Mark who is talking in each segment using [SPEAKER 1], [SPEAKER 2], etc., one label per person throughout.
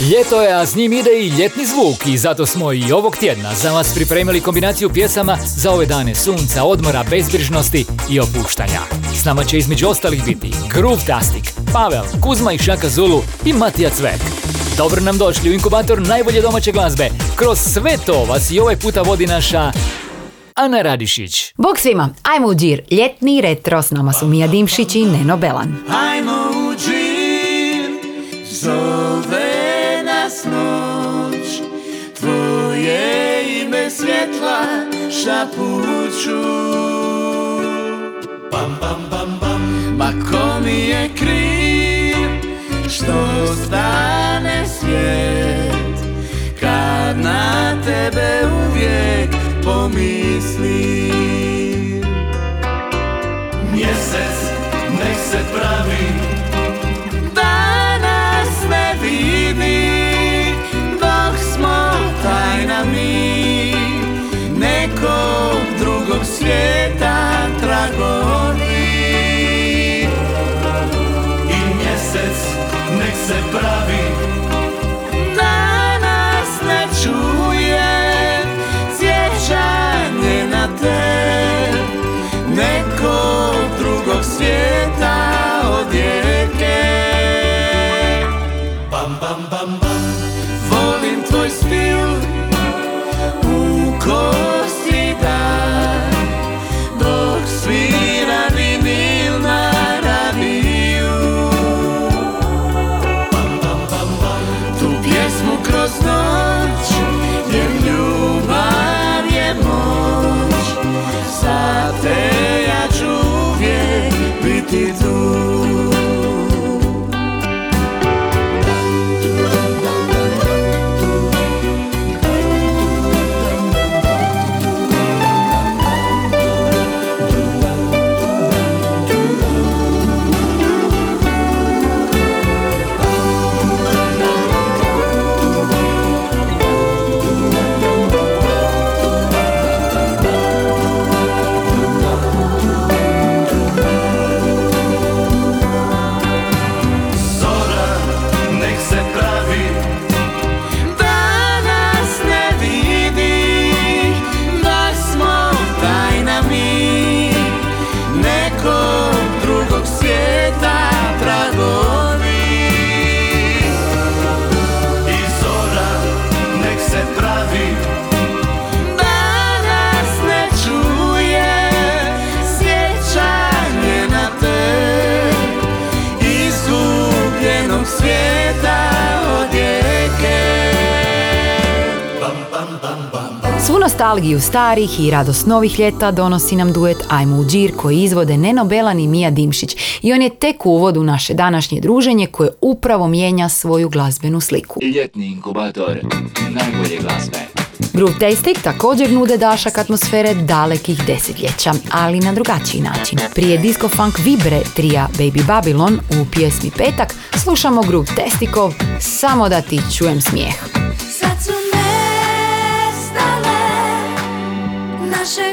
[SPEAKER 1] Ljeto je, a s njim ide i ljetni zvuk i zato smo i ovog tjedna za vas pripremili kombinaciju pjesama za ove dane sunca, odmora, bezbrižnosti i opuštanja. S nama će između ostalih biti Groove Tastic, Pavel, Kuzma i Šaka Zulu i Matija Cvek. Dobro nam došli u inkubator najbolje domaće glazbe. Kroz sve to vas i ovaj puta vodi naša Ana Radišić.
[SPEAKER 2] Bog svima, ajmo u džir, ljetni retro, s nama su Mija Dimšić i Neno Belan.
[SPEAKER 3] Ajmo u džir, zove svjetla šapuću. Pam, pam, pam, pam, ma ko mi je kriv, što stane svijet, kad na tebe uvijek pomislim. Mjesec nek se pravi da nas ne vidi dok smo tajna mi nekog drugog svijeta tragovi biti
[SPEAKER 2] nostalgiju starih i radost novih ljeta donosi nam duet Ajmo u džir koji izvode Neno Belan i Mija Dimšić i on je tek uvod u naše današnje druženje koje upravo mijenja svoju glazbenu sliku.
[SPEAKER 4] Ljetni inkubator najbolje glazbe.
[SPEAKER 2] Groove Tasting također nude dašak atmosfere dalekih desetljeća, ali na drugačiji način. Prije disco funk vibre trija Baby Babylon u pjesmi Petak slušamo Groove Testikov Samo da ti čujem smijeh.
[SPEAKER 5] Naše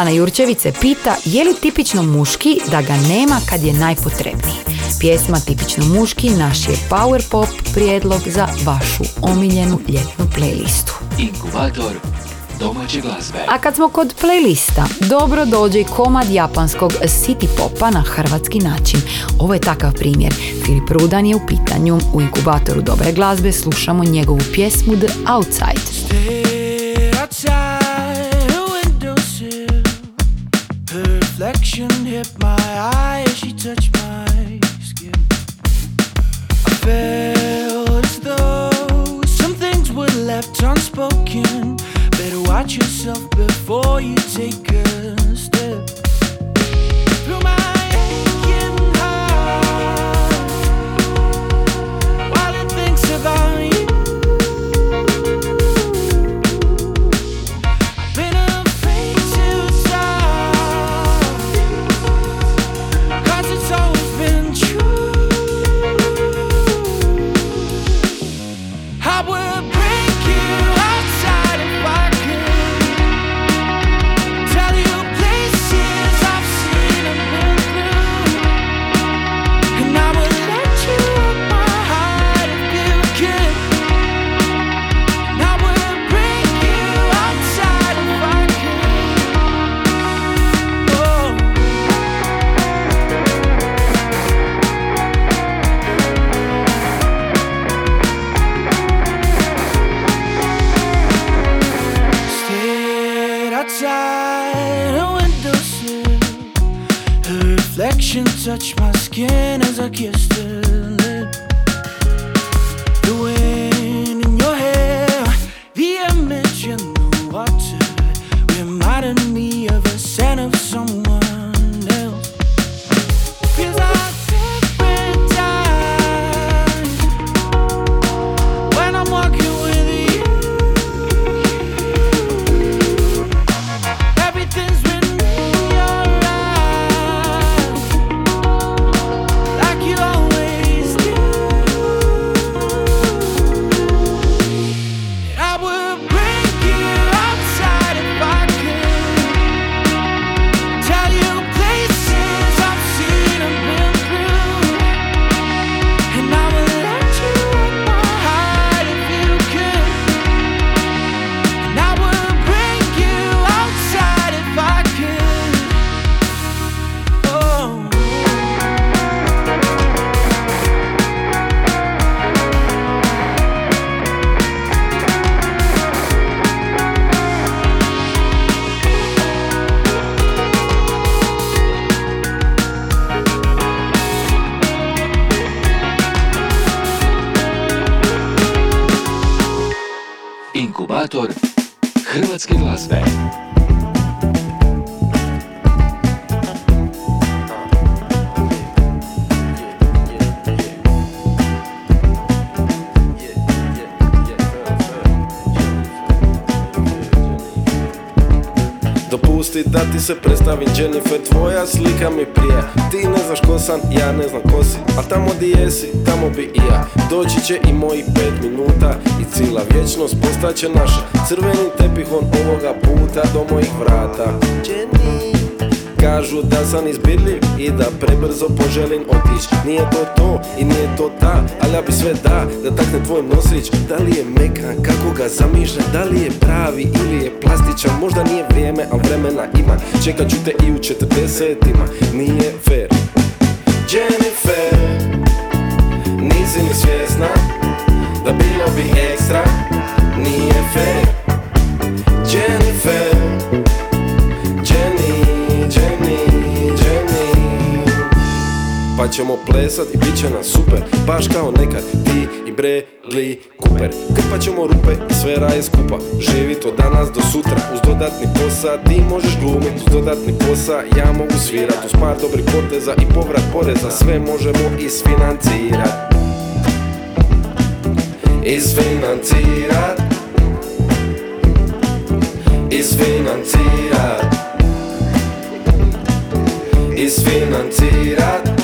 [SPEAKER 2] Milana Jurčevice pita je li tipično muški da ga nema kad je najpotrebniji. Pjesma Tipično muški naš je power pop prijedlog za vašu omiljenu ljetnu playlistu.
[SPEAKER 4] Inkubator domaće glazbe.
[SPEAKER 2] A kad smo kod playlista, dobro dođe komad japanskog city popa na hrvatski način. Ovo je takav primjer. Filip Rudan je u pitanju. U inkubatoru dobre glazbe slušamo njegovu pjesmu The Outside.
[SPEAKER 6] reflection hit my eye as she touched my skin. I felt as though some things were left unspoken. Better watch yourself before you take a step.
[SPEAKER 4] Inkubator hrvatske glazbe.
[SPEAKER 7] Dopusti da ti se predstavim Jennifer Tvoja slika mi prija Ti ne znaš ko sam, ja ne znam ko si A tamo di jesi, tamo bi i ja. Doći će i mojih pet minuta I cijela vječnost postaće naša. Crveni tepih on ovoga puta do mojih vrata. Jenny Kažu da sam izbirljiv i da prebrzo poželim otić. Nije to to i nije to ta, ali ja bi sve da Da takne tvoj nosić Da li je mekan, kako ga zamišljam Da li je pravi ili je plastičan? Možda nije vrijeme, ali vremena ima. Čekat ću te i u četrdesetima. Nije fair. Jennifer Nisi ni svjesna Da bilo bi ekstra. Nije fair. Jennifer ćemo plesat i bit će nam super. Baš kao nekad ti i Bradley Cooper. Krpat ćemo rupe i sve raje skupa. Živi to danas do sutra. Uz dodatni posa ti možeš glumit. Uz dodatni posa ja mogu svirat. Uz par dobrih poteza i povrat poreza. Sve možemo isfinancirat. Isfinancirat. Isfinancirat. Isfinancirat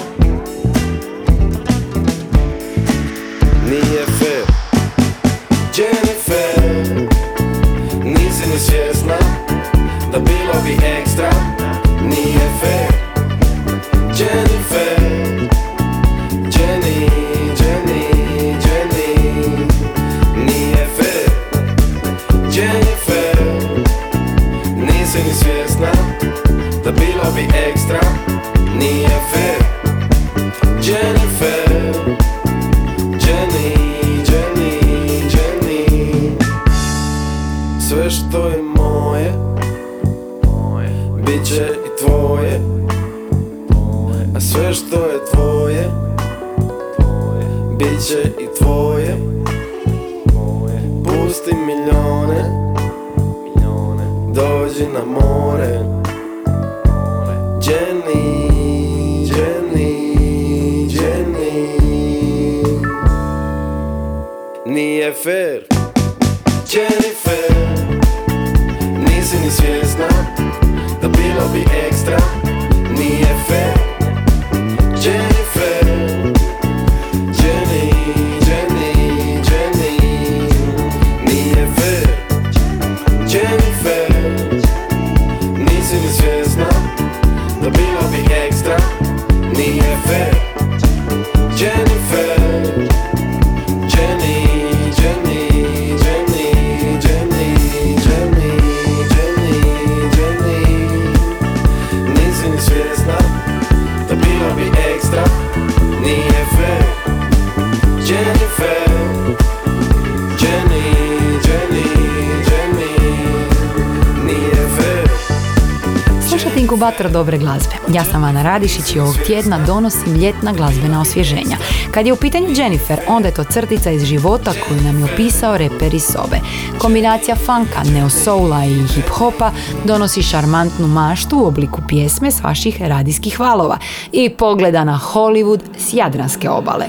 [SPEAKER 2] inkubator dobre glazbe. Ja sam Ana Radišić i ovog tjedna donosim ljetna glazbena osvježenja. Kad je u pitanju Jennifer, onda je to crtica iz života koju nam je opisao reper iz sobe. Kombinacija funka, neo-soula i hip-hopa donosi šarmantnu maštu u obliku pjesme s vaših radijskih valova i pogleda na Hollywood s jadranske obale.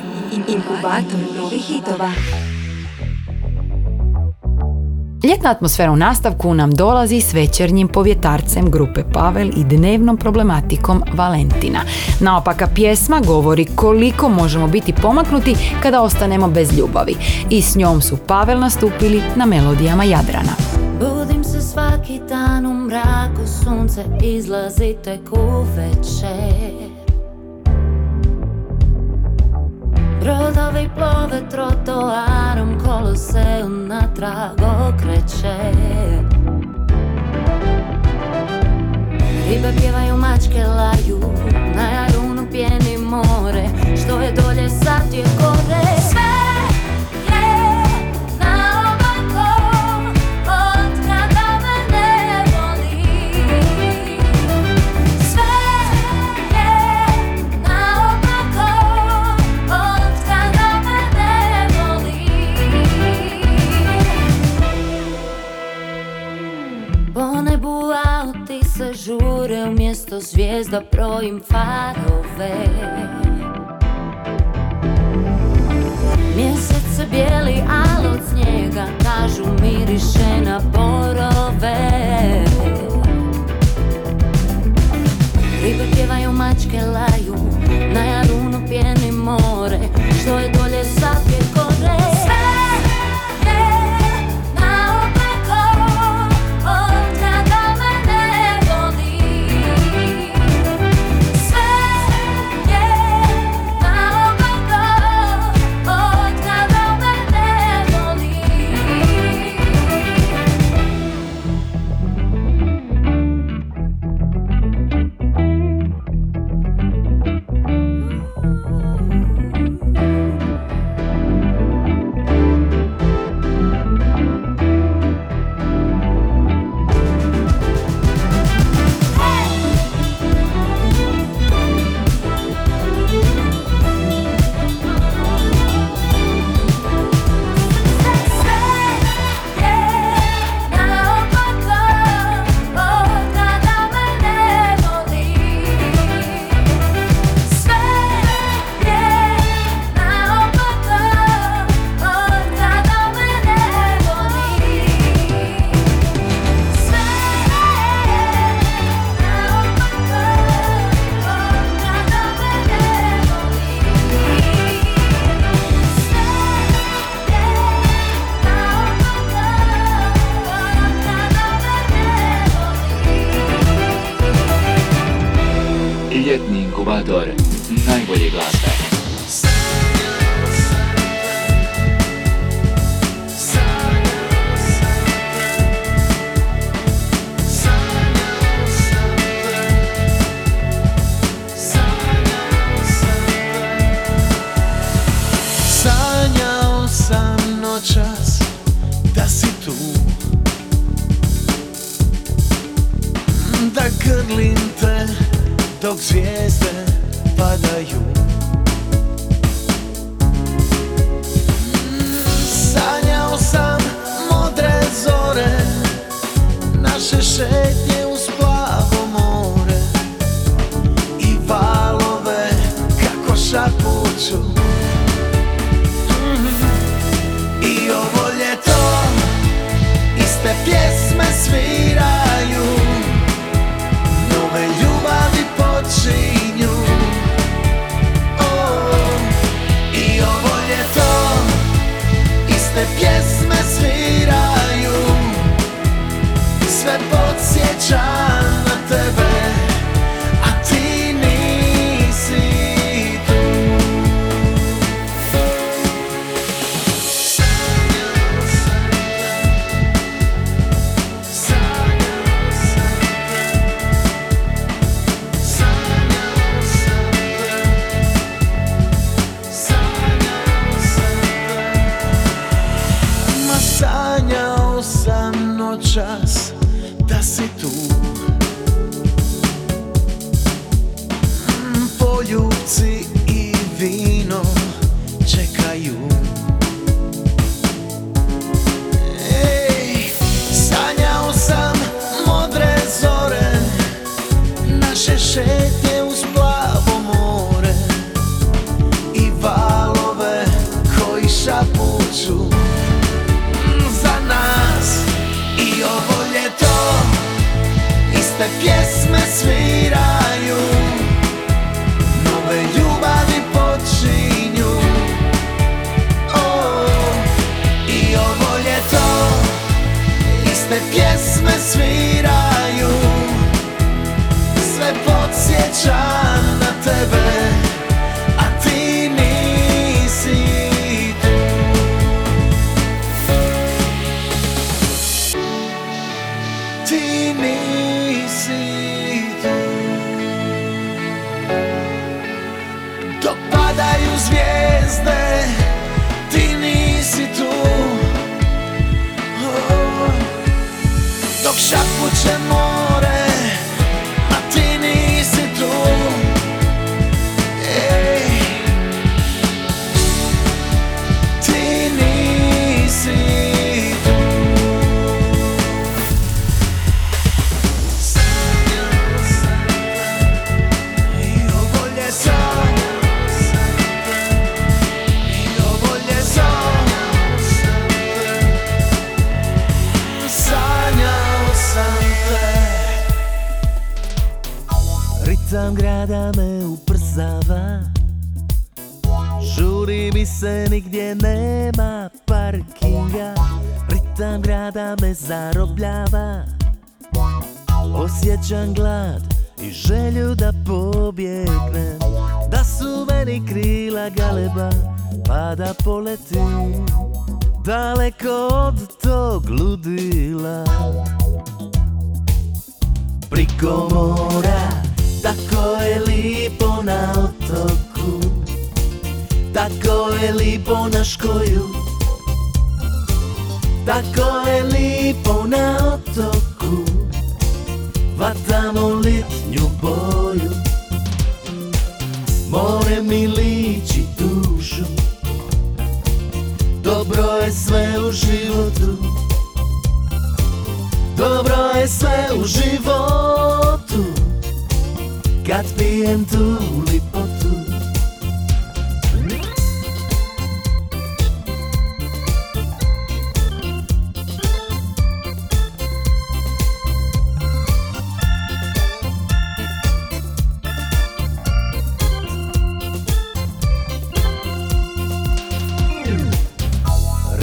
[SPEAKER 8] Inkubator novih hitova.
[SPEAKER 2] Ljetna atmosfera u nastavku nam dolazi s večernjim povjetarcem grupe Pavel i dnevnom problematikom Valentina. Naopaka pjesma govori koliko možemo biti pomaknuti kada ostanemo bez ljubavi. I s njom su Pavel nastupili na melodijama Jadrana.
[SPEAKER 8] Budim se svaki dan u mraku, sunce izlazi tek u Brodovi plove trotoarom, kolo se natrag okreće. Ribe pjevaju, mačke laju, na jarunu pjeni more, što je dolje sad je gore. Žure umjesto zvijezda brojim farove. Mjesec se bijeli, al od snijega kažu miriše na borove. Ribe pjevaju, mačke laju,
[SPEAKER 4] Ljetni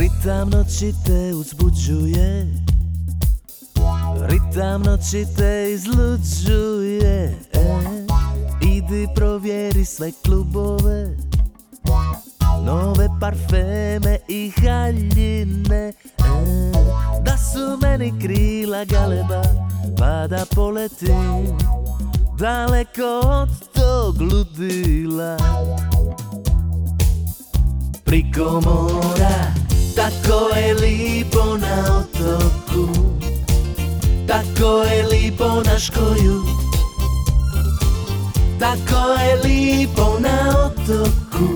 [SPEAKER 9] Ritam noći te uzbuđuje Ritam noći te izluđuje e. Idi provjeri sve klubove Nove parfeme i haljine e. Da su meni krila galeba Pa da poletim Daleko od tog ludila Priko mora Tako je lipo na otoku. Tako je lipo na škoju Tako je lipo na otoku.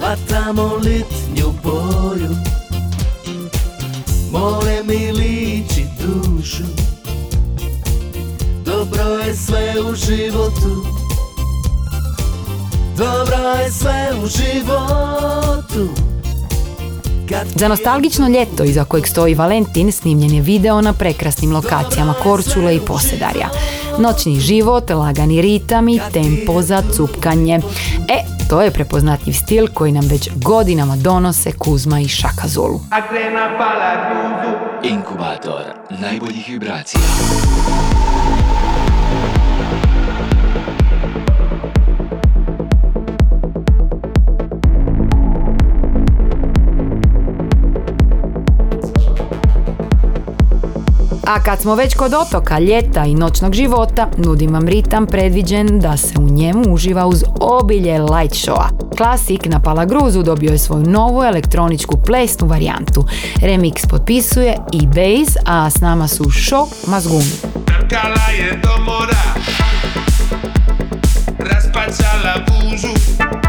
[SPEAKER 9] Vatamo litnju boju. More mi liči dušu Dobro je sve u životu. Dobro je sve u životu
[SPEAKER 2] Za nostalgično ljeto iza kojeg stoji Valentin snimljen je video na prekrasnim lokacijama Korčule i Posedarja. Noćni život, lagani ritam i tempo za cupkanje. E, to je prepoznatljiv stil koji nam već godinama donose Kuzma i Šaka Zulu.
[SPEAKER 4] Inkubator najboljih vibracija.
[SPEAKER 2] A kad smo već kod otoka, ljeta i noćnog života, nudim vam ritam predviđen da se u njemu uživa uz obilje light showa. Klasik na Palagruzu dobio je svoju novu elektroničku plesnu varijantu. Remix potpisuje i Bass, a s nama su Šo Mazgumi.
[SPEAKER 10] Trkala je do mora, buzu,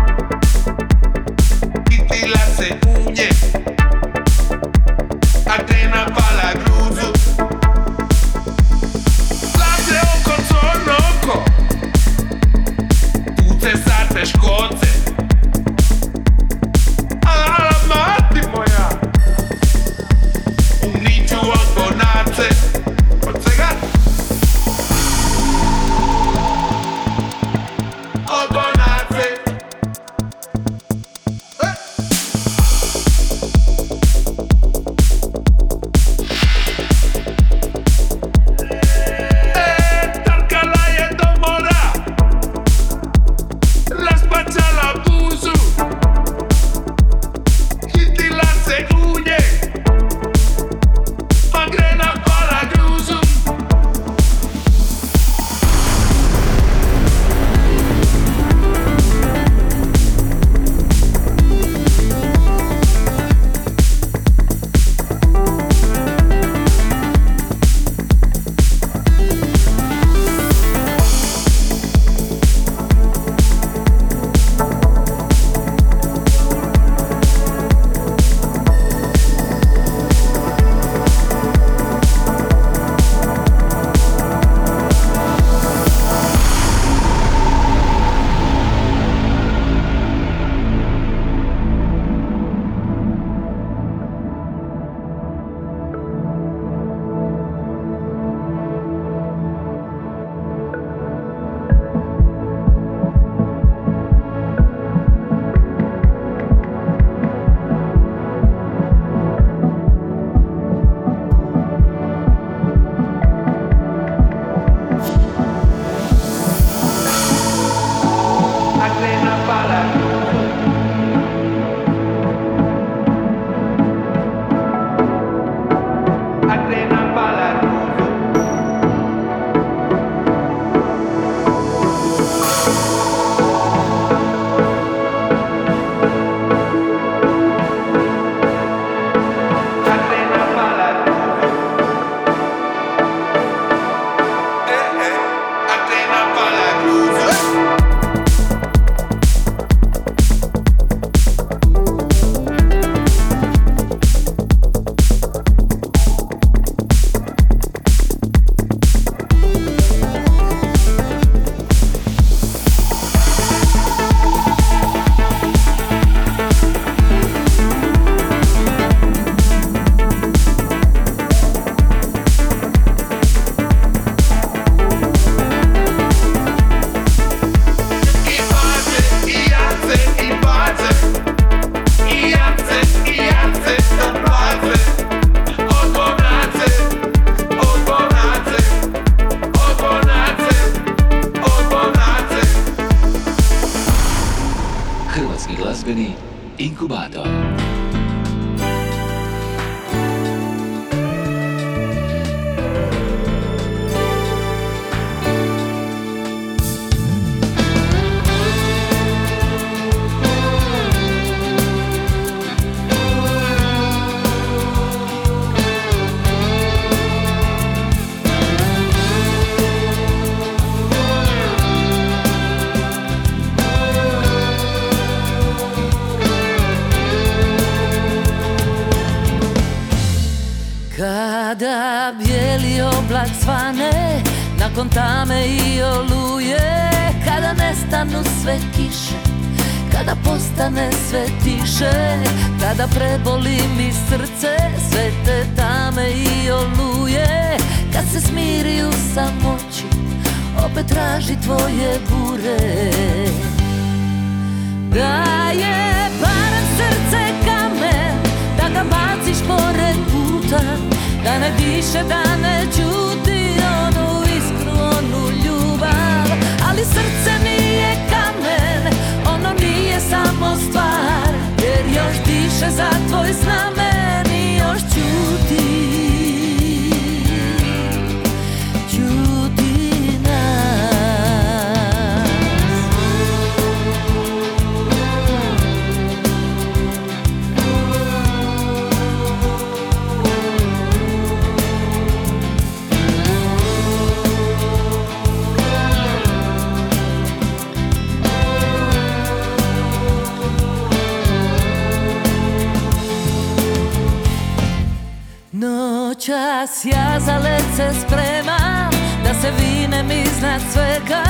[SPEAKER 10] lece spremam Da se vinem iznad svega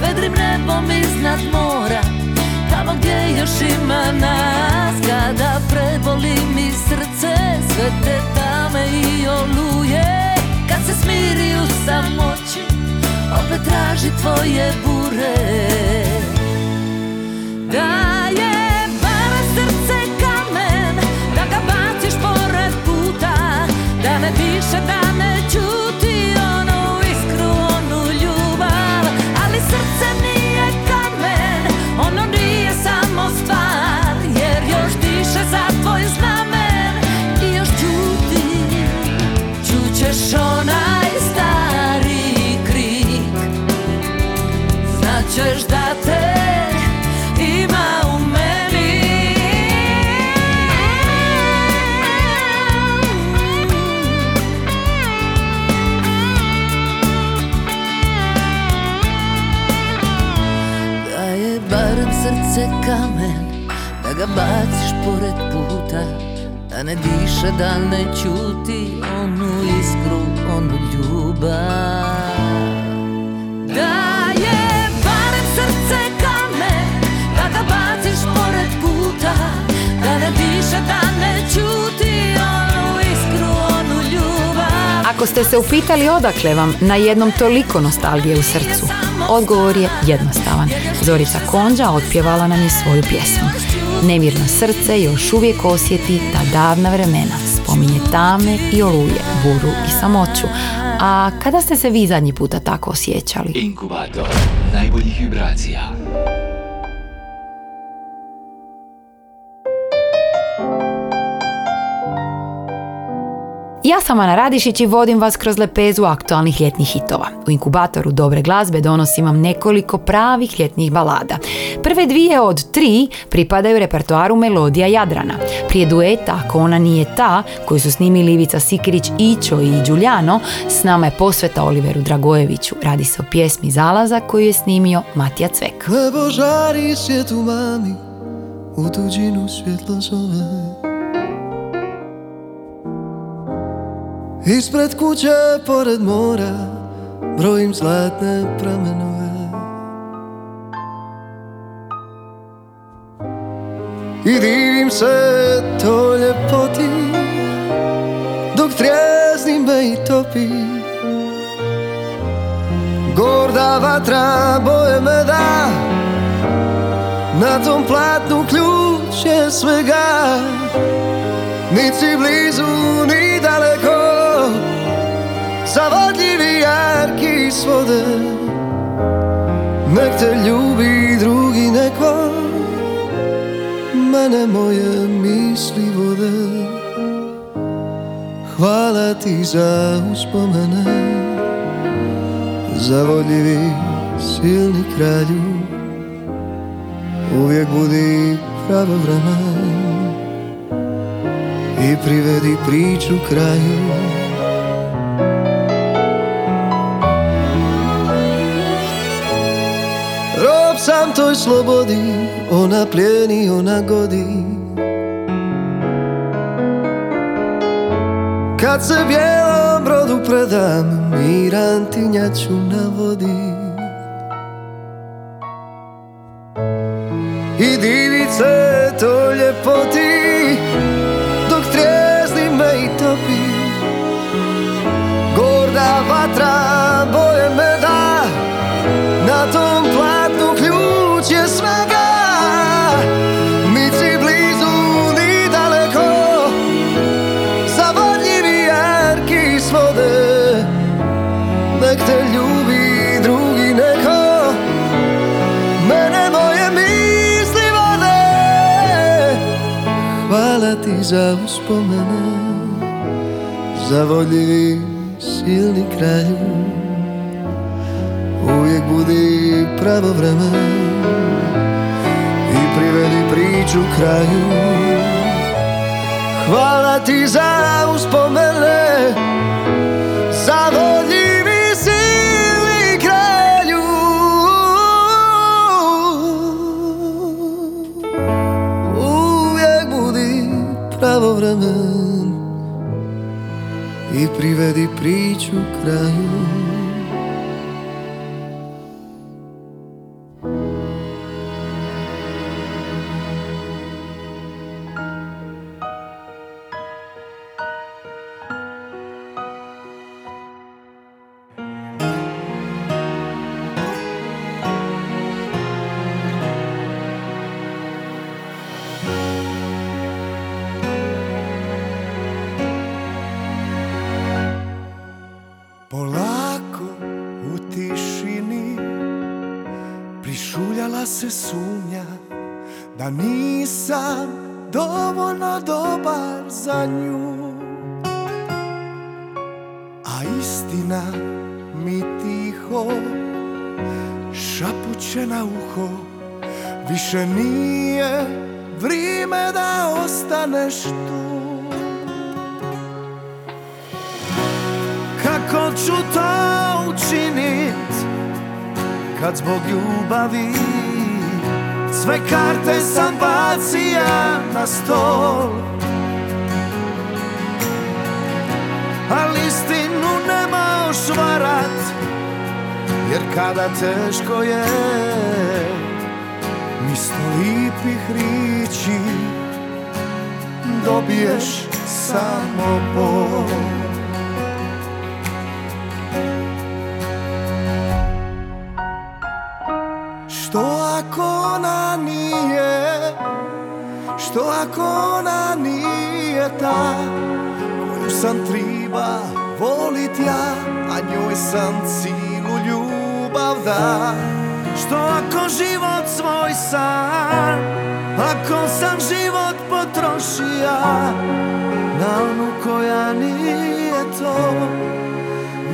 [SPEAKER 10] Vedrim nebom iznad mora Tamo gdje još ima nas. Kada preboli mi srce Sve te tame i oluje. Kad se smiri u samoći Opet traži tvoje bure. Da Da ga baciš pored puta Da ne diše, da ne čuti Znaćeš da te ima u meni. Da je barem srce kamen Da ga baciš pored puta Da ne diše, da ne čuti Onu iskru, onu ljubav
[SPEAKER 2] ste se upitali odakle vam na jednom toliko nostalgije u srcu, odgovor je jednostavan. Zorica Konđa otpjevala nam je svoju pjesmu. Nemirno srce još uvijek osjeti ta davna vremena. Spominje tame i oluje, buru i samoću. A kada ste se vi zadnji puta tako osjećali?
[SPEAKER 4] Inkubator najboljih vibracija.
[SPEAKER 2] Ja sam Ana Radišić i vodim vas kroz lepezu aktualnih ljetnih hitova. U inkubatoru dobre glazbe donosim vam nekoliko pravih ljetnih balada. Prve dvije od tri pripadaju repertoaru Melodija Jadrana. Prije dueta, ako ona nije ta, koju su snimili Ivica Sikirić, Ićo i Đuljano, s nama je posveta Oliveru Dragojeviću. Radi se o pjesmi Zalaza koju je snimio Matija Cvek.
[SPEAKER 11] Nebo žari svijetu mami U tuđinu svjetlo zove Ispred kuće, pored mora Brojim zlatne pramenove. I divim se to ljepoti Dok trijezni me i topi. Gorda vatra boje me da Na tom platnu ključ je svega. Nici blizu, ni daleko te ljubi drugi neko Mene moje misli vode. Hvala ti za uspomene Zavodljivi silni kralju. Uvijek budi pravovremen I privedi priču kraju sam toj slobodi Ona plijeni, ona godi. Kad se bijelom brodu predam Miran tinjaču na vodi za uspomene Zavodljivi silni kralju Uvijek budi pravovremen I privedi priču kraju. Hvala ti za uspomene
[SPEAKER 12] privedi priču kraju Kada teško je Misto lipih riči Dobiješ samo bol. Što ako ona nije Što ako ona nije ta Koju sam triba volit ja A njoj sam cilu ljubav da Što ako život svoj sam Ako sam život potrošija Na onu koja nije to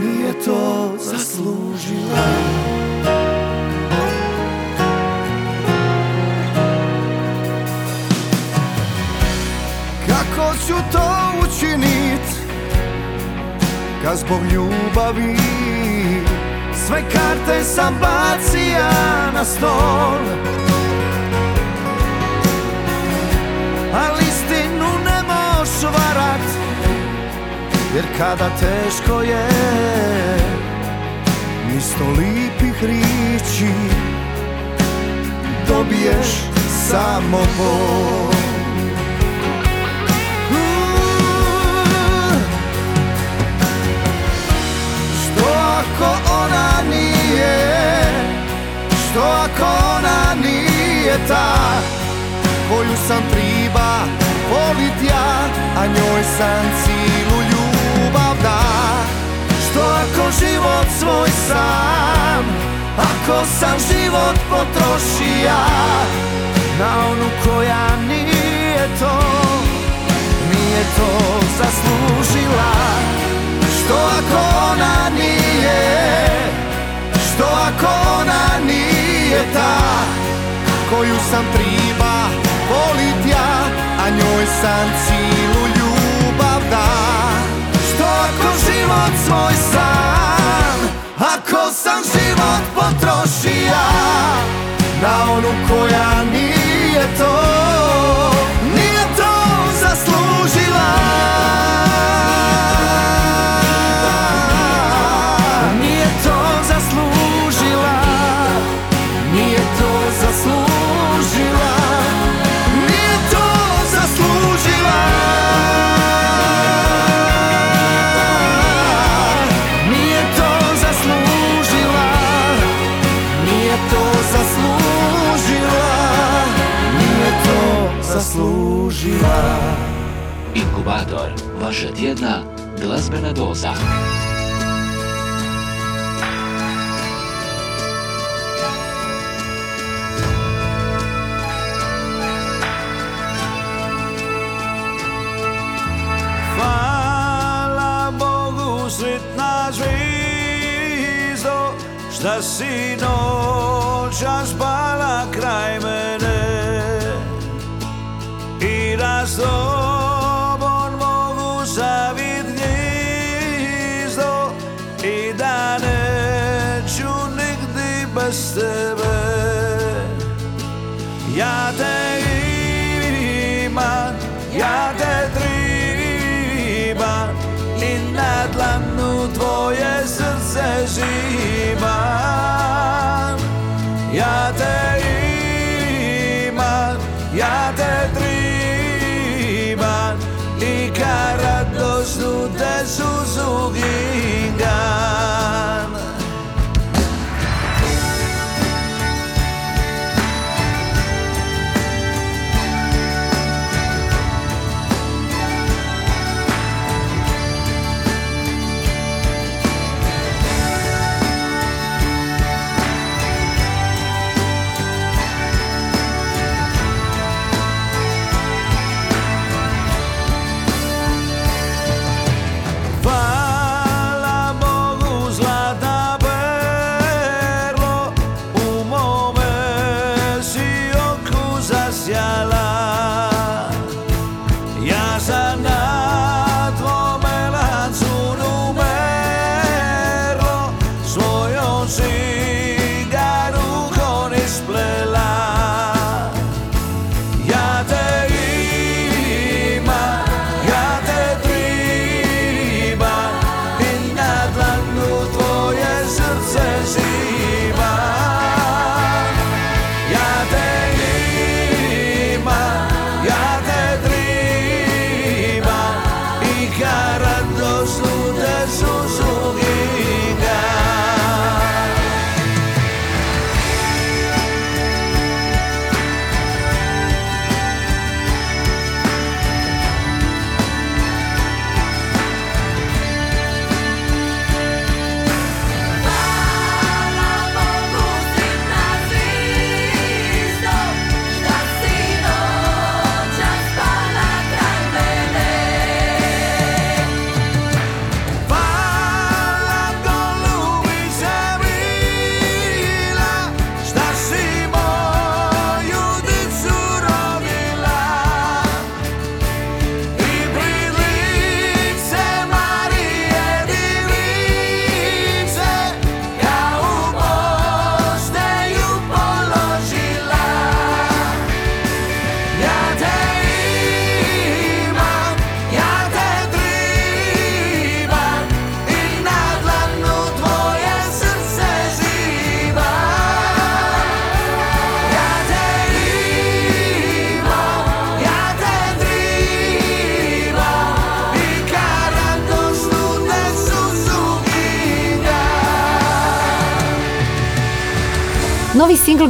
[SPEAKER 12] Nije to zaslužila Kako ću to učinit Kad zbog ljubavi Sve karte sam bacija na stol. Ali istinu ne moš varat Jer kada teško je Misto lipih riči Dobiješ samo bol ako ona nije? Što ako ona nije ta Koju sam triba volit ja A njoj sam cilu ljubav da? Što ako život svoj sam Ako sam život potrošija Na onu koja nije to Nije to zaslužila što ako ona nije? Što ako ona nije ta Koju sam triba volit ja A njoj sam cilu ljubav da? Što ako život svoj sam Ako sam život potrošija Na onu koja nije to
[SPEAKER 4] Inkubator, vaša tjedna glazbena doza.
[SPEAKER 12] Hvala Bogu sretna zvizdo Šta si noća spala kraj mene I da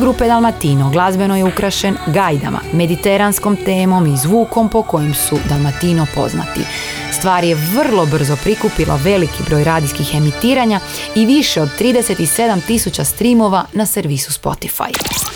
[SPEAKER 2] grupe Dalmatino glazbeno je ukrašen gajdama, mediteranskom temom i zvukom po kojem su Dalmatino poznati. Stvar je vrlo brzo prikupila veliki broj radijskih emitiranja i više od 37 tisuća streamova na servisu Spotify.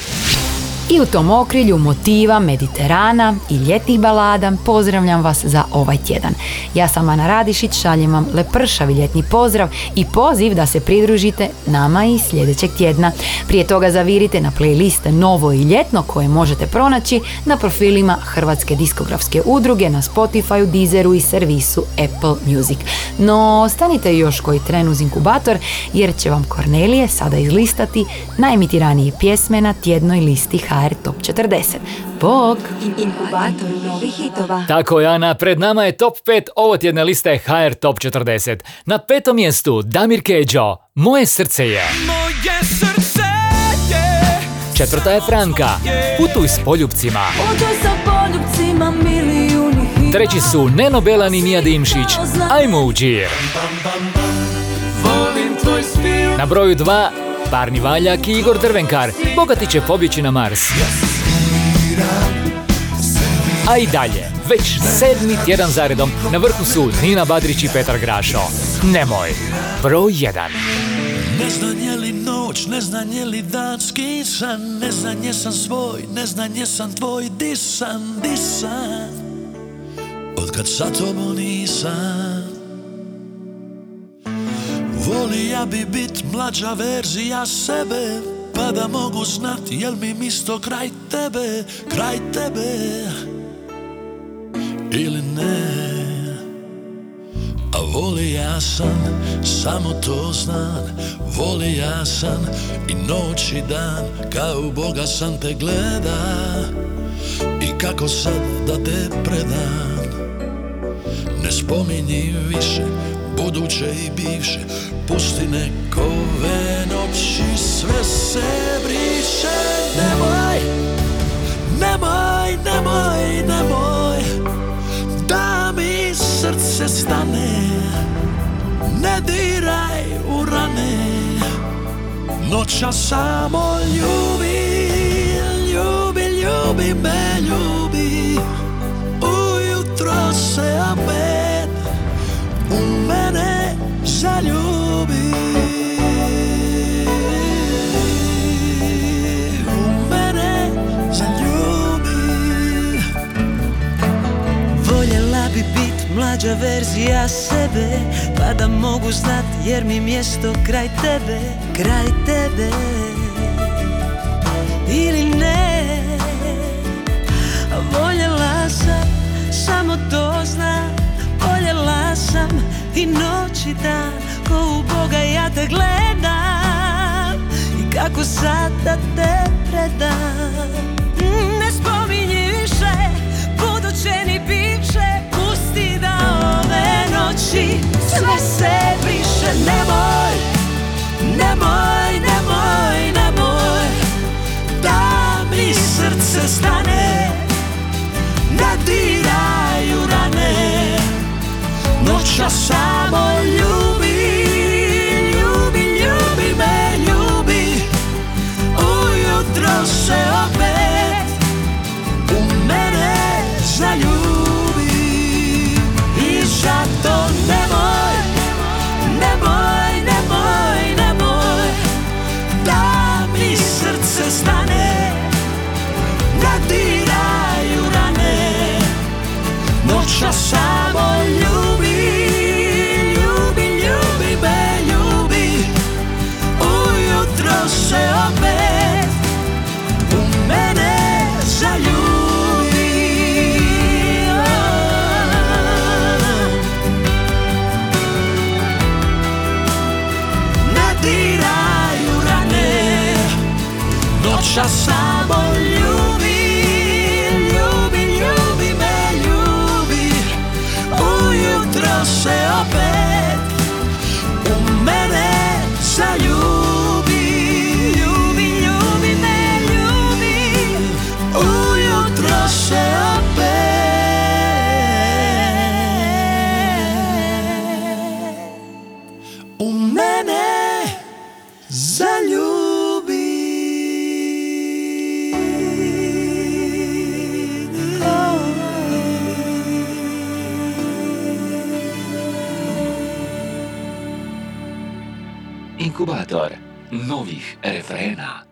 [SPEAKER 2] I u tom okrilju motiva Mediterana i ljetnih balada pozdravljam vas za ovaj tjedan. Ja sam Ana Radišić, šaljem vam lepršavi ljetni pozdrav i poziv da se pridružite nama i sljedećeg tjedna. Prije toga zavirite na playliste Novo i ljetno koje možete pronaći na profilima Hrvatske diskografske udruge na Spotifyu, Deezeru i servisu Apple Music. No, stanite još koji tren uz inkubator jer će vam Kornelije sada izlistati najemitiranije pjesme na tjednoj listi HR Top 40. Bog!
[SPEAKER 8] Inkubator novih hitova.
[SPEAKER 1] Tako je, Ana, pred nama je top 5 ovotjedne liste HR Top 40. Na petom mjestu Damir Keđo, Moje srce je.
[SPEAKER 12] Moje srce je
[SPEAKER 1] Četvrta je Franka, Putuj s poljubcima.
[SPEAKER 8] Putuj sa poljubcima milijuni hitova.
[SPEAKER 1] Treći su Neno Belan i Mija Dimšić, Ajmo u džir. Na broju 2, Parni Valjak i Igor Drvenkar, Bogati će pobjeći na Mars. A i dalje, već sedmi tjedan zaredom, na vrhu su Nina Badrić i Petar Grašo. Nemoj, broj 1.
[SPEAKER 11] Ne znam je li noć, ne znam je li dan Ne znam svoj, ne znam tvoj Disan, disan Od kad sa tobom nisam Volija bi bit mlađa verzija sebe Pa da mogu znat jel mi misto kraj tebe Kraj tebe Ili ne. A voli ja sam, samo to znam Voli ja sam i noć i dan Kao Boga sam te gleda I kako sad da te predam. Ne spominji više buduće i bivše. Pusti nekove noći sve se briše. Nemoj, nemoj, nemoj, nemoj da mi srce stane. Ne diraj u rane. Noća samo ljubi Ljubi, ljubi me, ljubi. Ujutro se opet U mene U mene
[SPEAKER 6] Voljela mlađa verzija sebe Pa da mogu znat jer mi mjesto kraj tebe Kraj tebe. Ili ne Voljela sam, samo to znam sam i noć i dan Ko u Boga ja te gledam. I kako sad da te predam. Mm, Ne spominji više buduće ni bivše Pusti da ove noći sve se briše. Nemoj, nemoj, nemoj, nemoj Da mi srce stane Noća
[SPEAKER 4] Inkubator novih refrena.